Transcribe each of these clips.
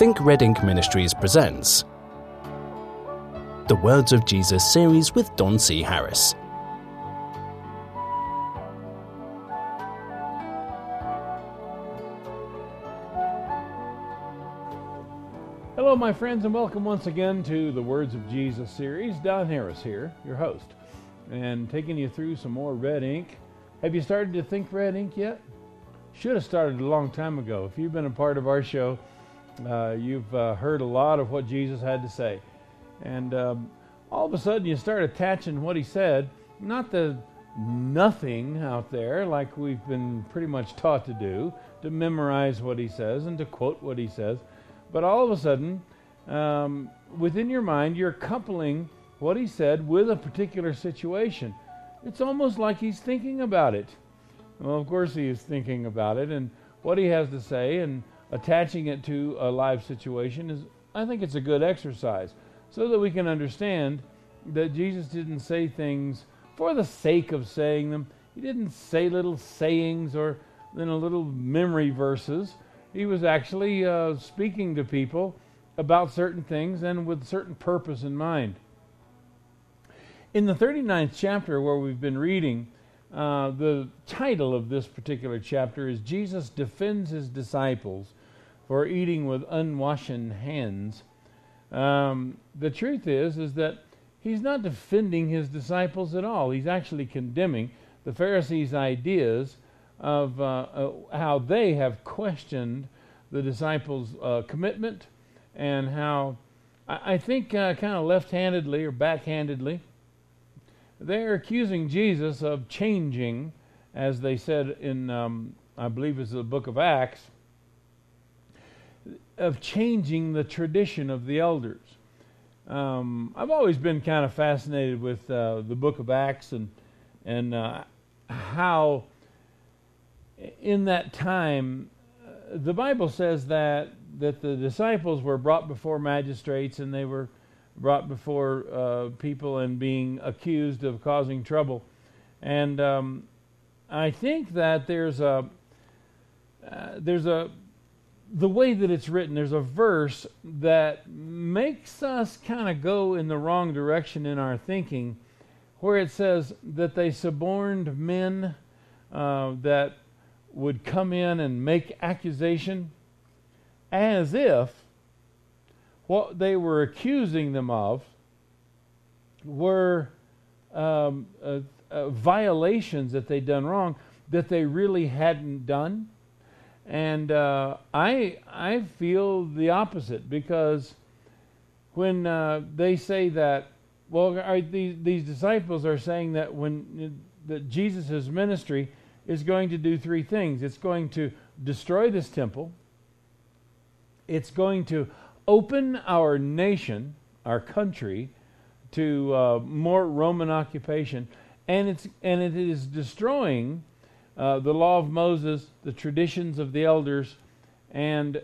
Think Red Ink Ministries presents the Words of Jesus series with Don C. Harris. Hello, my friends, and welcome once again to the Words of Jesus series. Don Harris here, your host, and taking you through some more red ink. Have you started to think red ink yet? Should have started a long time ago. If you've been a part of our show, uh, you've uh, heard a lot of what Jesus had to say. And um, all of a sudden, you start attaching what he said, not the nothing out there like we've been pretty much taught to do, to memorize what he says and to quote what he says, but all of a sudden, um, within your mind, you're coupling what he said with a particular situation. It's almost like he's thinking about it. Well, of course, he is thinking about it and what he has to say and attaching it to a live situation is, I think, it's a good exercise so that we can understand that Jesus didn't say things for the sake of saying them. He didn't say little sayings or then a little memory verses. He was actually uh, speaking to people about certain things and with certain purpose in mind. In the 39th chapter, where we've been reading, uh, the title of this particular chapter is Jesus Defends His Disciples for Eating with Unwashed Hands. Um, the truth is, is that he's not defending his disciples at all. He's actually condemning the Pharisees' ideas of uh, uh, how they have questioned the disciples' uh, commitment and how, I, I think, uh, kind of left handedly or backhandedly, they're accusing Jesus of changing, as they said in, um, I believe it's the book of Acts, of changing the tradition of the elders. Um, I've always been kind of fascinated with uh, the book of Acts and, and uh, how, in that time, uh, the Bible says that, that the disciples were brought before magistrates and they were brought before uh, people and being accused of causing trouble. And um, I think that there's a uh, there's a the way that it's written. There's a verse that makes us kind of go in the wrong direction in our thinking, where it says that they suborned men uh, that would come in and make accusation as if what they were accusing them of were um, uh, uh, violations that they'd done wrong that they really hadn't done. And uh, I, I feel the opposite because when uh, they say that, well, are, these, these disciples are saying that when that Jesus' ministry is going to do three things. It's going to destroy this temple. It's going to open our nation, our country, to uh, more Roman occupation, and it's and it is destroying uh, the law of Moses, the traditions of the elders, and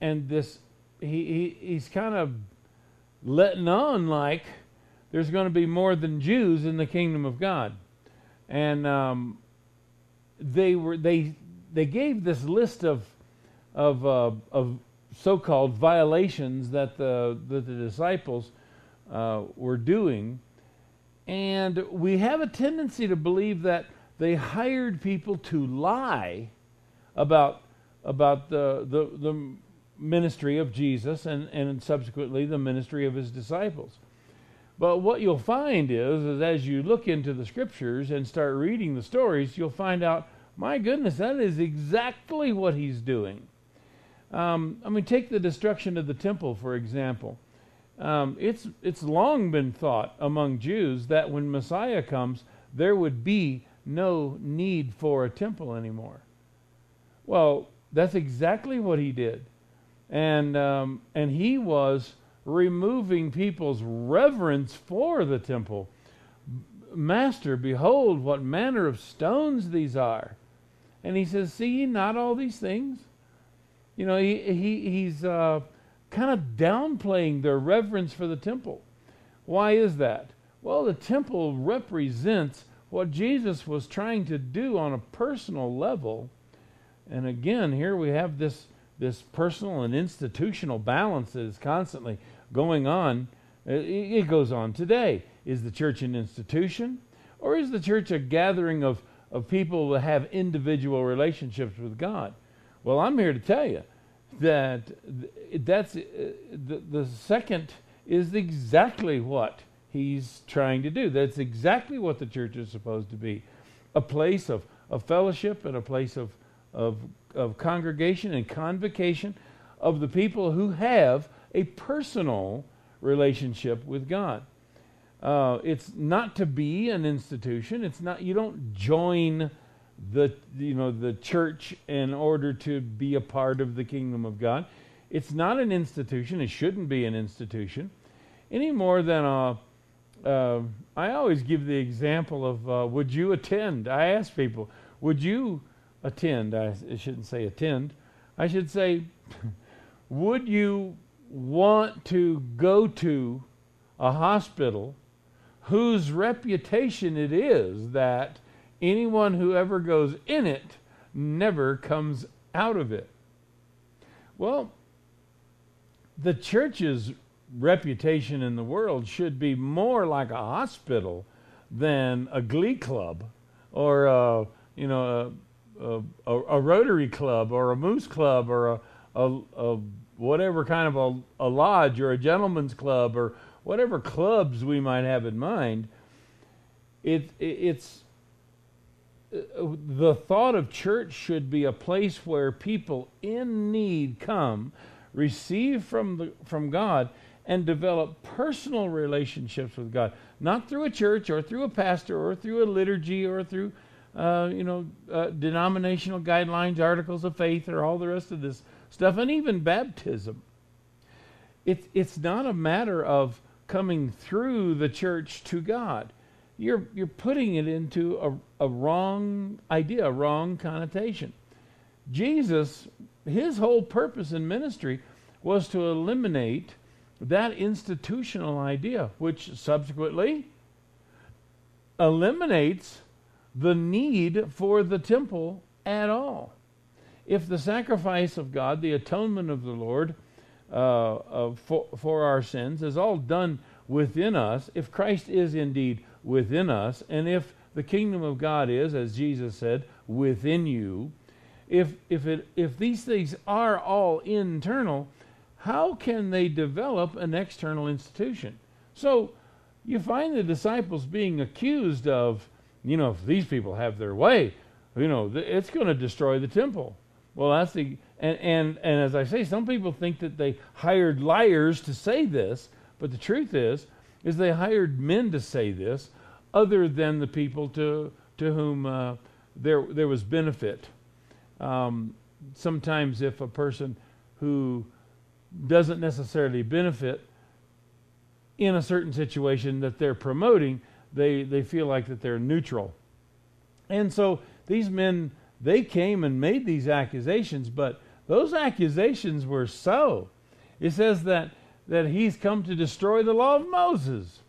and this he, he he's kind of letting on like there's going to be more than Jews in the kingdom of God, and um, they were they they gave this list of of uh, of so-called violations that the that the disciples uh, were doing, and we have a tendency to believe that they hired people to lie about about the the, the ministry of Jesus and, and subsequently the ministry of his disciples. But what you'll find is, is as you look into the scriptures and start reading the stories, you'll find out, my goodness, that is exactly what he's doing. Um, I mean, take the destruction of the temple, for example. Um, it's, it's long been thought among Jews that when Messiah comes, there would be no need for a temple anymore. Well, that's exactly what he did. And, um, and he was removing people's reverence for the temple. Master, behold, what manner of stones these are. And he says, See ye not all these things? You know, he, he, he's uh, kind of downplaying their reverence for the temple. Why is that? Well, the temple represents what Jesus was trying to do on a personal level. And again, here we have this this personal and institutional balance that is constantly going on. It, it goes on today. Is the church an institution, or is the church a gathering of, of people that have individual relationships with God? Well, I'm here to tell you that that's uh, the, the second is exactly what he's trying to do. That's exactly what the church is supposed to be a place of, of fellowship and a place of, of, of congregation and convocation of the people who have a personal relationship with God. Uh, it's not to be an institution. It's not. You don't join the you know the church in order to be a part of the kingdom of God. It's not an institution. It shouldn't be an institution any more than a uh, I always give the example of uh, would you attend? I ask people, would you attend? I, I shouldn't say attend. I should say, would you want to go to a hospital whose reputation it is that anyone who ever goes in it never comes out of it? Well, the church's reputation in the world should be more like a hospital than a glee club or a, you know a, a, a Rotary club or a Moose club or a, a, whatever kind of a, lodge or a gentleman's club or whatever clubs we might have in mind. It, it it's the thought of church should be a place where people in need come, receive from the, from God, and develop personal relationships with God, not through a church or through a pastor or through a liturgy or through, uh, you know, uh, denominational guidelines, articles of faith, or all the rest of this stuff, and even baptism. It's it's not a matter of coming through the church to God. You're you're putting it into a, a wrong idea, a wrong connotation. Jesus, his whole purpose in ministry was to eliminate that institutional idea, which subsequently eliminates the need for the temple at all. If the sacrifice of God, the atonement of the Lord uh, uh, for, for our sins, is all done within us, if Christ is indeed within us, and if the kingdom of God is, as Jesus said, within you, if, if, it, if these things are all internal, how can they develop an external institution? So you find the disciples being accused of, you know, if these people have their way, you know, it's going to destroy the temple. Well, that's the and, and and as I say, some people think that they hired liars to say this, but the truth is, is they hired men to say this, other than the people to to whom uh, there there was benefit. Um, sometimes, if a person who doesn't necessarily benefit in a certain situation that they're promoting, they, they feel like that they're neutral. And so these men, they came and made these accusations, but those accusations were so. It says that, that he's come to destroy the law of Moses.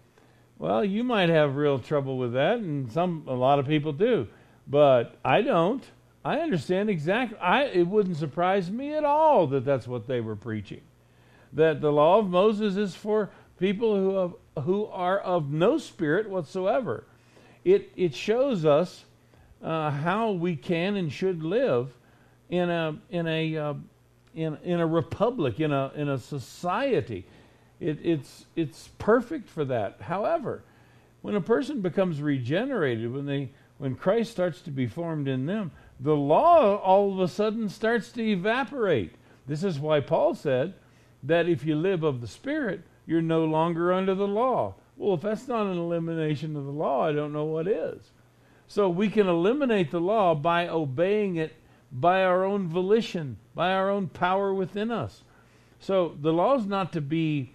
Well, you might have real trouble with that, and some a lot of people do, but I don't. I understand exactly. I it wouldn't surprise me at all that that's what they were preaching that the law of Moses is for people who, have, who are of no spirit whatsoever. It, it shows us uh, how we can and should live in a, in a, uh, in, in a republic, in a, in a society. It, it's, it's perfect for that. However, when a person becomes regenerated, when, they, when Christ starts to be formed in them, the law all of a sudden starts to evaporate. This is why Paul said, that if you live of the Spirit, you're no longer under the law. Well, if that's not an elimination of the law, I don't know what is. So we can eliminate the law by obeying it by our own volition, by our own power within us. So the law is not to be,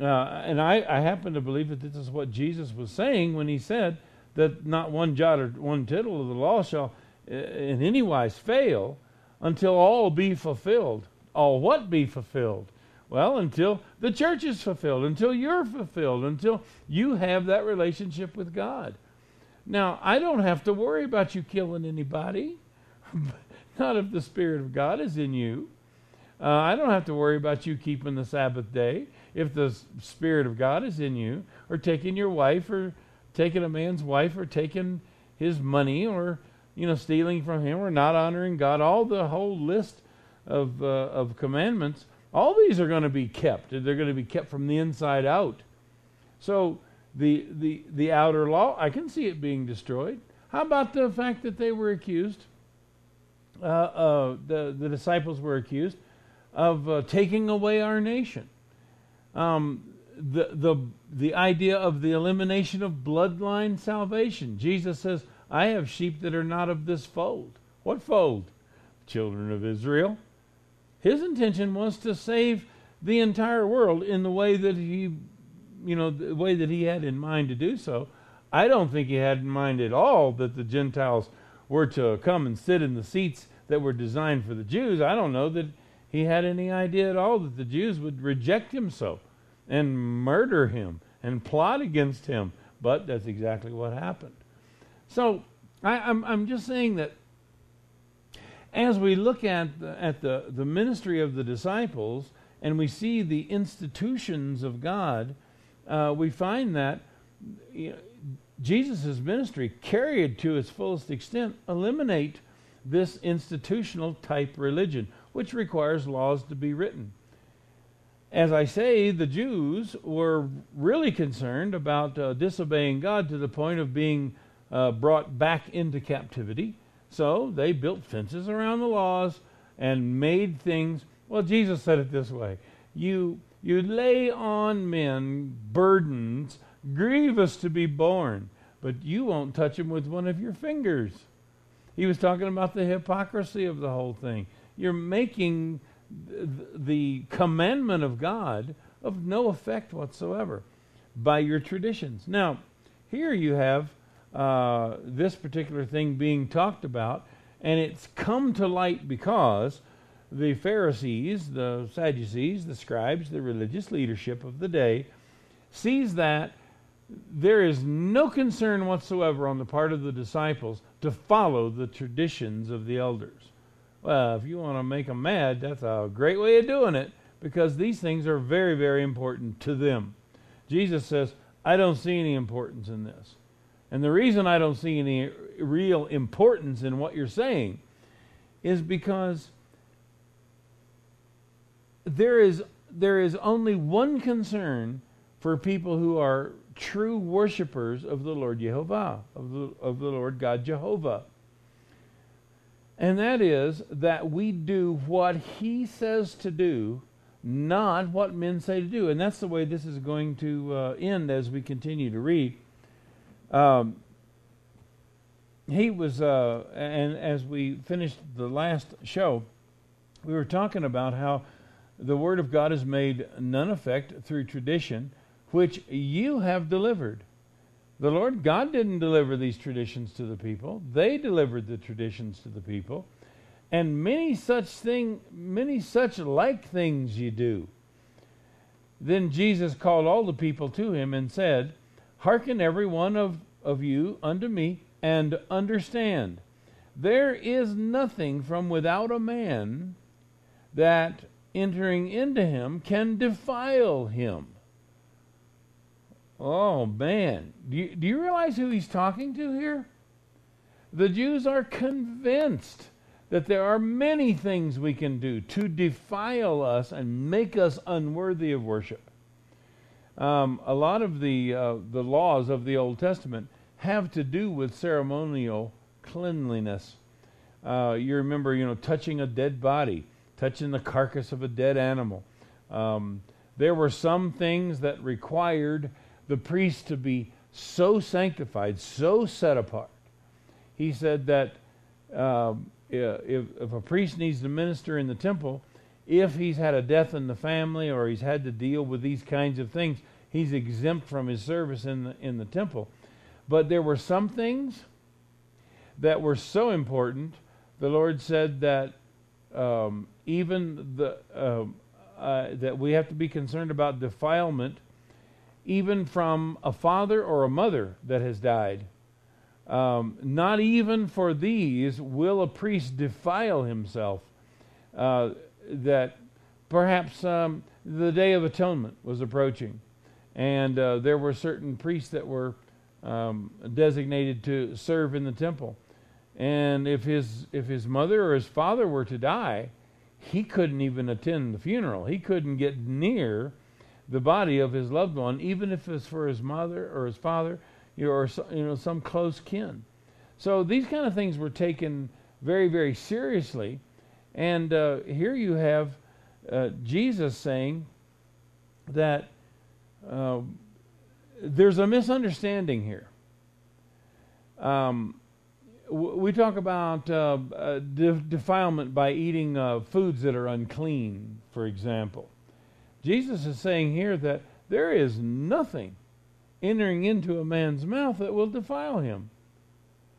uh, and I, I happen to believe that this is what Jesus was saying when he said that not one jot or one tittle of the law shall uh, in any wise fail until all be fulfilled. All what be fulfilled? Well, until the church is fulfilled, until you're fulfilled, until you have that relationship with God. Now, I don't have to worry about you killing anybody, not if the Spirit of God is in you. Uh, I don't have to worry about you keeping the Sabbath day if the Spirit of God is in you, or taking your wife, or taking a man's wife, or taking his money, or you know stealing from him, or not honoring God. All the whole list of uh, of commandments. All these are going to be kept. They're going to be kept from the inside out. So the the the outer law, I can see it being destroyed. How about the fact that they were accused? Uh, uh, the the disciples were accused of uh, taking away our nation. Um, the the the idea of the elimination of bloodline salvation. Jesus says, "I have sheep that are not of this fold." What fold? Children of Israel. His intention was to save the entire world in the way that he, you know, the way that he had in mind to do so. I don't think he had in mind at all that the Gentiles were to come and sit in the seats that were designed for the Jews. I don't know that he had any idea at all that the Jews would reject him so and murder him and plot against him. But that's exactly what happened. So I, am I'm, I'm just saying that as we look at the, at the, the ministry of the disciples and we see the institutions of God, uh, we find that you know, Jesus' ministry, carried to its fullest extent, eliminate this institutional type religion, which requires laws to be written. As I say, the Jews were really concerned about uh, disobeying God to the point of being uh, brought back into captivity. So they built fences around the laws and made things. Well, Jesus said it this way You, you lay on men burdens grievous to be borne, but you won't touch them with one of your fingers. He was talking about the hypocrisy of the whole thing. You're making the commandment of God of no effect whatsoever by your traditions. Now, here you have uh, this particular thing being talked about, and it's come to light because the Pharisees, the Sadducees, the scribes, the religious leadership of the day sees that there is no concern whatsoever on the part of the disciples to follow the traditions of the elders. Well, if you want to make them mad, that's a great way of doing it because these things are very, very important to them. Jesus says, I don't see any importance in this. And the reason I don't see any real importance in what you're saying is because there is there is only one concern for people who are true worshippers of the Lord Jehovah, of the, of the Lord God Jehovah. And that is that we do what he says to do, not what men say to do. And that's the way this is going to uh, end as we continue to read. Um, he was, uh, and as we finished the last show, we were talking about how the Word of God is made none effect through tradition, which you have delivered. The Lord God didn't deliver these traditions to the people. They delivered the traditions to the people. And many such thing, many such like things you do. Then Jesus called all the people to him and said, Hearken every one of, of you unto me, and understand. There is nothing from without a man that entering into him can defile him. Oh man, do you, do you realize who he's talking to here? The Jews are convinced that there are many things we can do to defile us and make us unworthy of worship. Um, a lot of the uh, the laws of the Old Testament have to do with ceremonial cleanliness. Uh, you remember, you know, touching a dead body, touching the carcass of a dead animal. Um, there were some things that required the priest to be so sanctified, so set apart. He said that um, if, if a priest needs to minister in the temple, if he's had a death in the family or he's had to deal with these kinds of things, he's exempt from his service in the, in the temple. But there were some things that were so important, the Lord said that um, even the uh, uh, that we have to be concerned about defilement, even from a father or a mother that has died. Um, not even for these will a priest defile himself. Uh, that perhaps um, the Day of Atonement was approaching, and uh, there were certain priests that were um, designated to serve in the temple. And if his if his mother or his father were to die, he couldn't even attend the funeral. He couldn't get near the body of his loved one, even if it's for his mother or his father, you know, or you know some close kin. So these kind of things were taken very, very seriously. And uh, here you have uh, Jesus saying that uh, there's a misunderstanding here. Um, we talk about uh, uh, de- defilement by eating uh, foods that are unclean, for example. Jesus is saying here that there is nothing entering into a man's mouth that will defile him.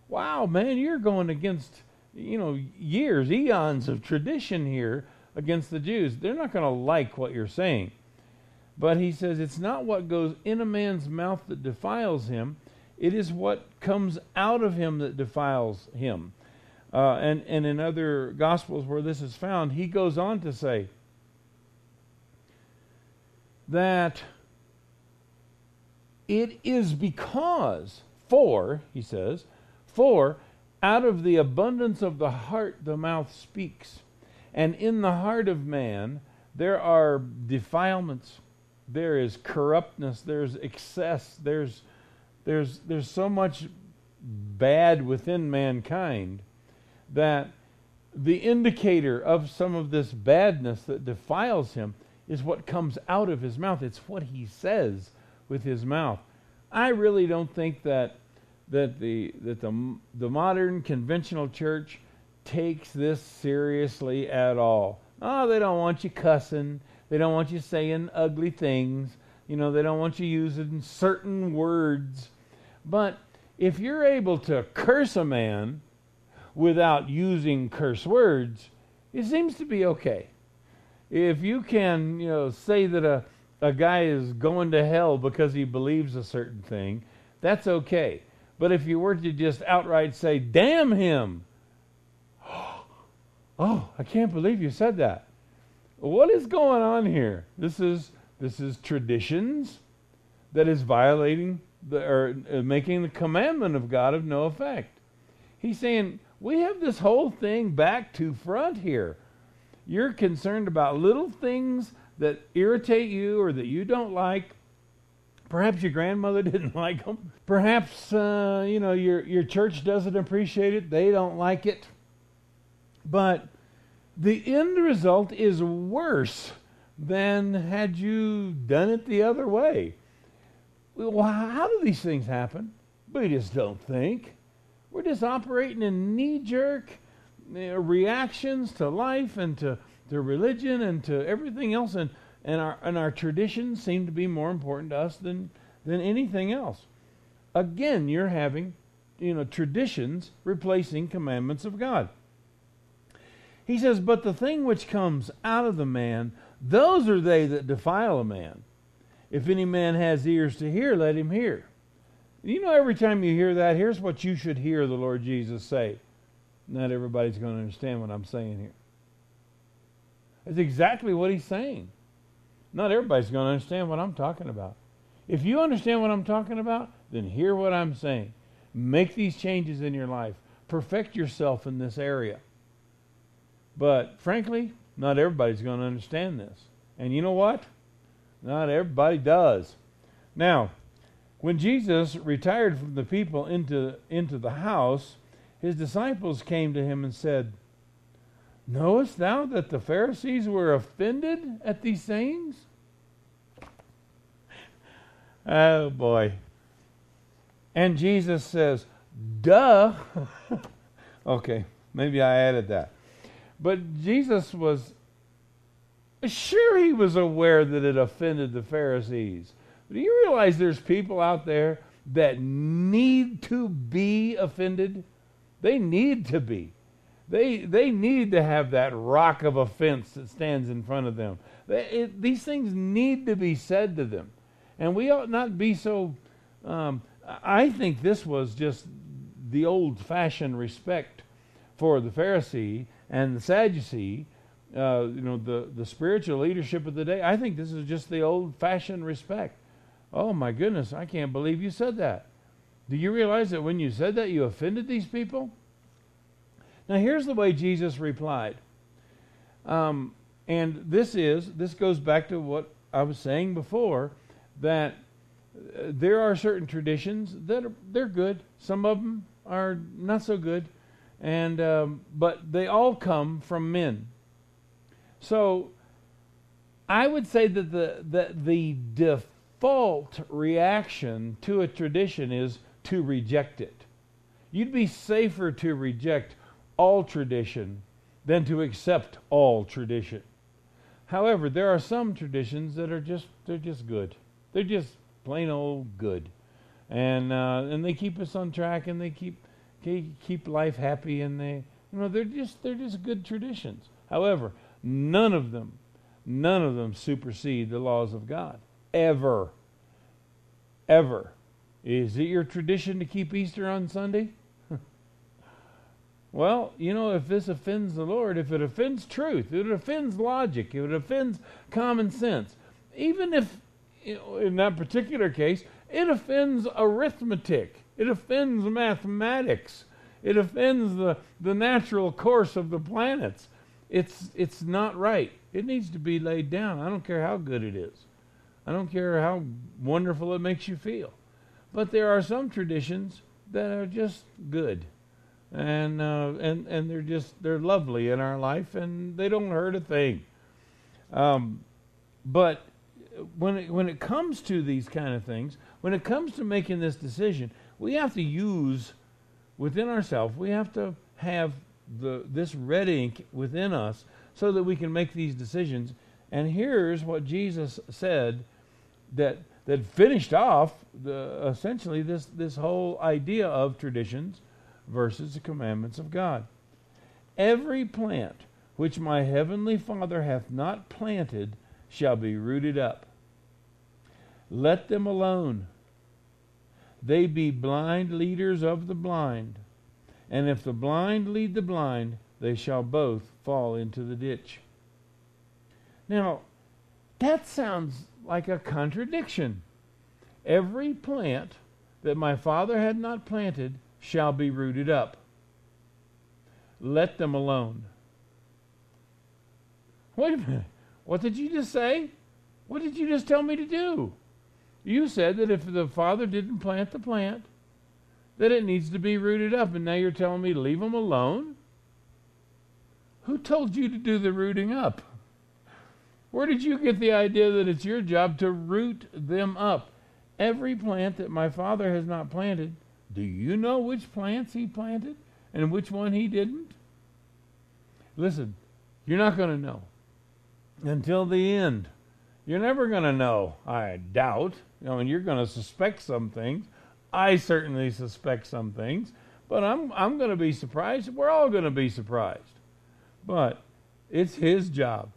Wow, man, you're going against, you know, years, eons of tradition here against the Jews. They're not going to like what you're saying. But he says it's not what goes in a man's mouth that defiles him, it is what comes out of him that defiles him. Uh, and, and in other Gospels where this is found, he goes on to say that it is because, for, he says, for out of the abundance of the heart the mouth speaks. And in the heart of man there are defilements, there is corruptness, there's excess, there's there's there's so much bad within mankind that the indicator of some of this badness that defiles him is what comes out of his mouth. It's what he says with his mouth. I really don't think that that the that the the modern conventional church takes this seriously at all. Oh, they don't want you cussing. They don't want you saying ugly things. You know, they don't want you using certain words. But if you're able to curse a man without using curse words, it seems to be okay. If you can, you know, say that a, a guy is going to hell because he believes a certain thing, that's okay. But if you were to just outright say, damn him, oh, I can't believe you said that. What is going on here? This is this is traditions that is violating the or uh, making the commandment of God of no effect. He's saying we have this whole thing back to front here. You're concerned about little things that irritate you or that you don't like Perhaps your grandmother didn't like them. Perhaps uh, you know your your church doesn't appreciate it. They don't like it. But the end result is worse than had you done it the other way. Well, how do these things happen? We just don't think. We're just operating in knee jerk eh, reactions to life and to, to religion and to everything else. And and our and our traditions seem to be more important to us than than anything else. Again, you're having you know traditions replacing commandments of God. He says, "But the thing which comes out of the man, those are they that defile a man. If any man has ears to hear, let him hear." You know, every time you hear that, here's what you should hear the Lord Jesus say. Not everybody's going to understand what I'm saying here. That's exactly what he's saying. Not everybody's going to understand what I'm talking about. If you understand what I'm talking about, then hear what I'm saying. Make these changes in your life. Perfect yourself in this area. But frankly, not everybody's going to understand this. And you know what? Not everybody does. Now, when Jesus retired from the people into, into the house, his disciples came to him and said, Knowest thou that the Pharisees were offended at these sayings? Oh boy. And Jesus says, Duh. okay, maybe I added that. But Jesus was sure he was aware that it offended the Pharisees. Do you realize there's people out there that need to be offended? They need to be. They, they need to have that rock of offense that stands in front of them. They, it, these things need to be said to them. And we ought not be so. Um, I think this was just the old fashioned respect for the Pharisee and the Sadducee uh, you know, the, the spiritual leadership of the day. I think this is just the old fashioned respect. Oh my goodness, I can't believe you said that. Do you realize that when you said that, you offended these people? Now, here's the way Jesus replied. Um, and this is, this goes back to what I was saying before, that uh, there are certain traditions that are, they're good. Some of them are not so good. And, um, but they all come from men. So I would say that the, the, the default reaction to a tradition is to reject it. You'd be safer to reject all tradition than to accept all tradition. However, there are some traditions that are just they're just good. They're just plain old good, and uh, and they keep us on track and they keep keep life happy and they you know they're just they're just good traditions. However, none of them none of them supersede the laws of God ever ever. Is it your tradition to keep Easter on Sunday? well, you know, if this offends the Lord, if it offends truth, if it offends logic, if it offends common sense, even if, you know, in that particular case, it offends arithmetic, it offends mathematics, it offends the, the natural course of the planets, it's, it's not right. It needs to be laid down. I don't care how good it is. I don't care how wonderful it makes you feel. But there are some traditions that are just good, and uh, and and they're just they're lovely in our life, and they don't hurt a thing. Um, but when it, when it comes to these kind of things, when it comes to making this decision, we have to use within ourselves. We have to have the this red ink within us so that we can make these decisions. And here's what Jesus said that that finished off the, essentially this, this whole idea of traditions versus the commandments of God. Every plant which my heavenly Father hath not planted shall be rooted up. Let them alone. They be blind leaders of the blind. And if the blind lead the blind, they shall both fall into the ditch. Now, that sounds like a contradiction. Every plant that my Father had not planted shall be rooted up. Let them alone. Wait a minute. What did you just say? What did you just tell me to do? You said that if the Father didn't plant the plant, that it needs to be rooted up, and now you're telling me to leave them alone? Who told you to do the rooting up? Where did you get the idea that it's your job to root them up? Every plant that my father has not planted, do you know which plants he planted and which one he didn't? Listen, you're not going to know until the end. You're never going to know, I doubt. I mean, you're going to suspect some things. I certainly suspect some things, but I'm, I'm going to be surprised. We're all going to be surprised. But it's his job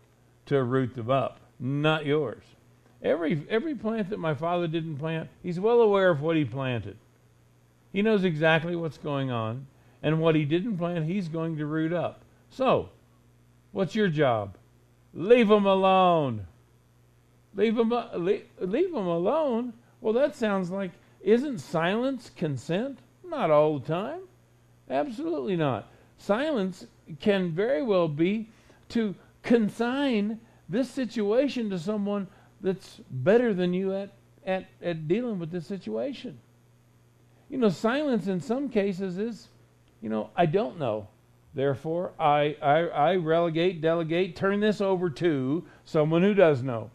to root them up, not yours. Every, every plant that my father didn't plant, he's well aware of what he planted. He knows exactly what's going on, and what he didn't plant, he's going to root up. So, what's your job? Leave them alone. Leave them, uh, leave, leave them alone? Well, that sounds like, isn't silence consent? Not all the time. Absolutely not. Silence can very well be to consign this situation to someone that's better than you at, at, at dealing with this situation. You know, silence in some cases is, you know, I don't know. Therefore, I, I, I relegate, delegate, turn this over to someone who does know.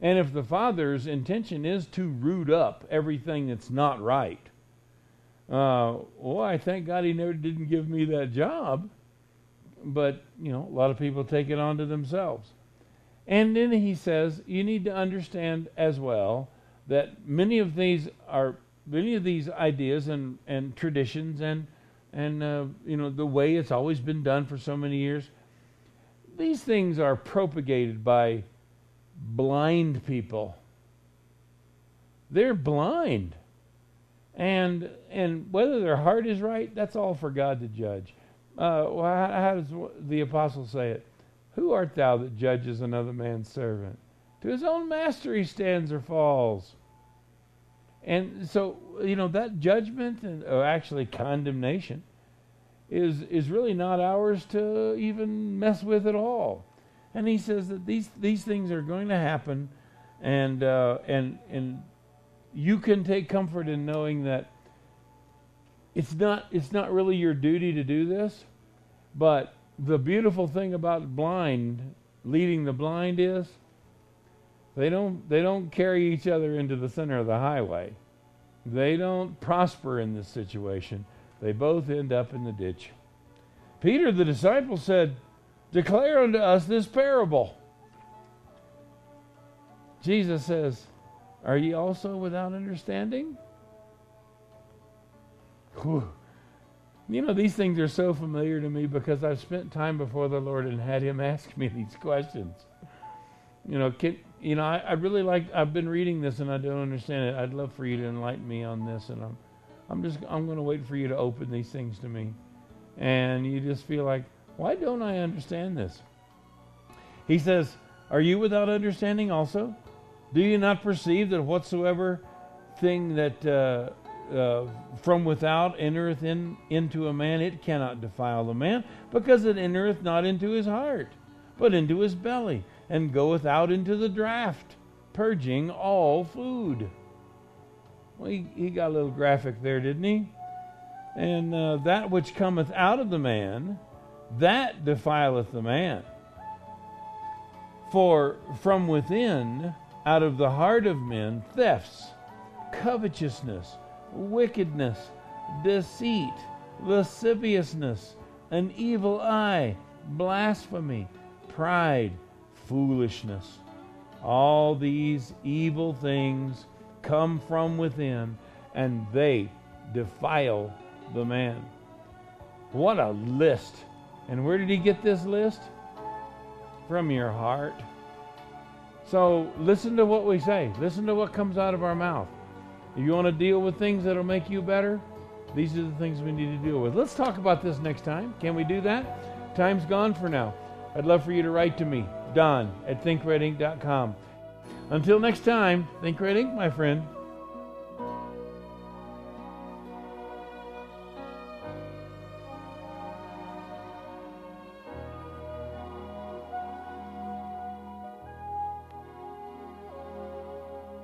And if the Father's intention is to root up everything that's not right, uh, well, I thank God He never didn't give me that job but you know, a lot of people take it onto themselves. And then he says, you need to understand as well that many of these are many of these ideas and, and traditions and and uh, you know the way it's always been done for so many years. These things are propagated by blind people. They're blind. And and whether their heart is right, that's all for God to judge uh, well, how, does the apostle say it? Who art thou that judges another man's servant? To his own master he stands or falls. And so, you know, that judgment and or actually condemnation is is really not ours to even mess with at all. And he says that these these things are going to happen, and uh, and and you can take comfort in knowing that it's not it's not really your duty to do this, but the beautiful thing about blind leading the blind is they don't they don't carry each other into the center of the highway. They don't prosper in this situation. They both end up in the ditch. Peter the disciple said, "Declare unto us this parable." Jesus says, "Are ye also without understanding?" Whew. You know, these things are so familiar to me because I've spent time before the Lord and had Him ask me these questions. You know, can, you know, I, I really like. I've been reading this and I don't understand it. I'd love for you to enlighten me on this, and I'm, I'm just, I'm going to wait for you to open these things to me, and you just feel like, why don't I understand this? He says, "Are you without understanding also? Do you not perceive that whatsoever thing that uh, uh, from without entereth in, into a man, it cannot defile the man, because it entereth not into his heart, but into his belly, and goeth out into the draught, purging all food. Well, he, he got a little graphic there, didn't he? And uh, that which cometh out of the man, that defileth the man. For from within, out of the heart of men, thefts, covetousness, wickedness, deceit, lasciviousness, an evil eye, blasphemy, pride, foolishness. All these evil things come from within, and they defile the man. What a list. And where did he get this list? From your heart. So listen to what we say, listen to what comes out of our mouth. If you want to deal with things that'll make you better, these are the things we need to deal with. Let's talk about this next time. Can we do that? Time's gone for now. I'd love for you to write to me, Don at thinkredink.com. Until next time, Think Red Ink, my friend.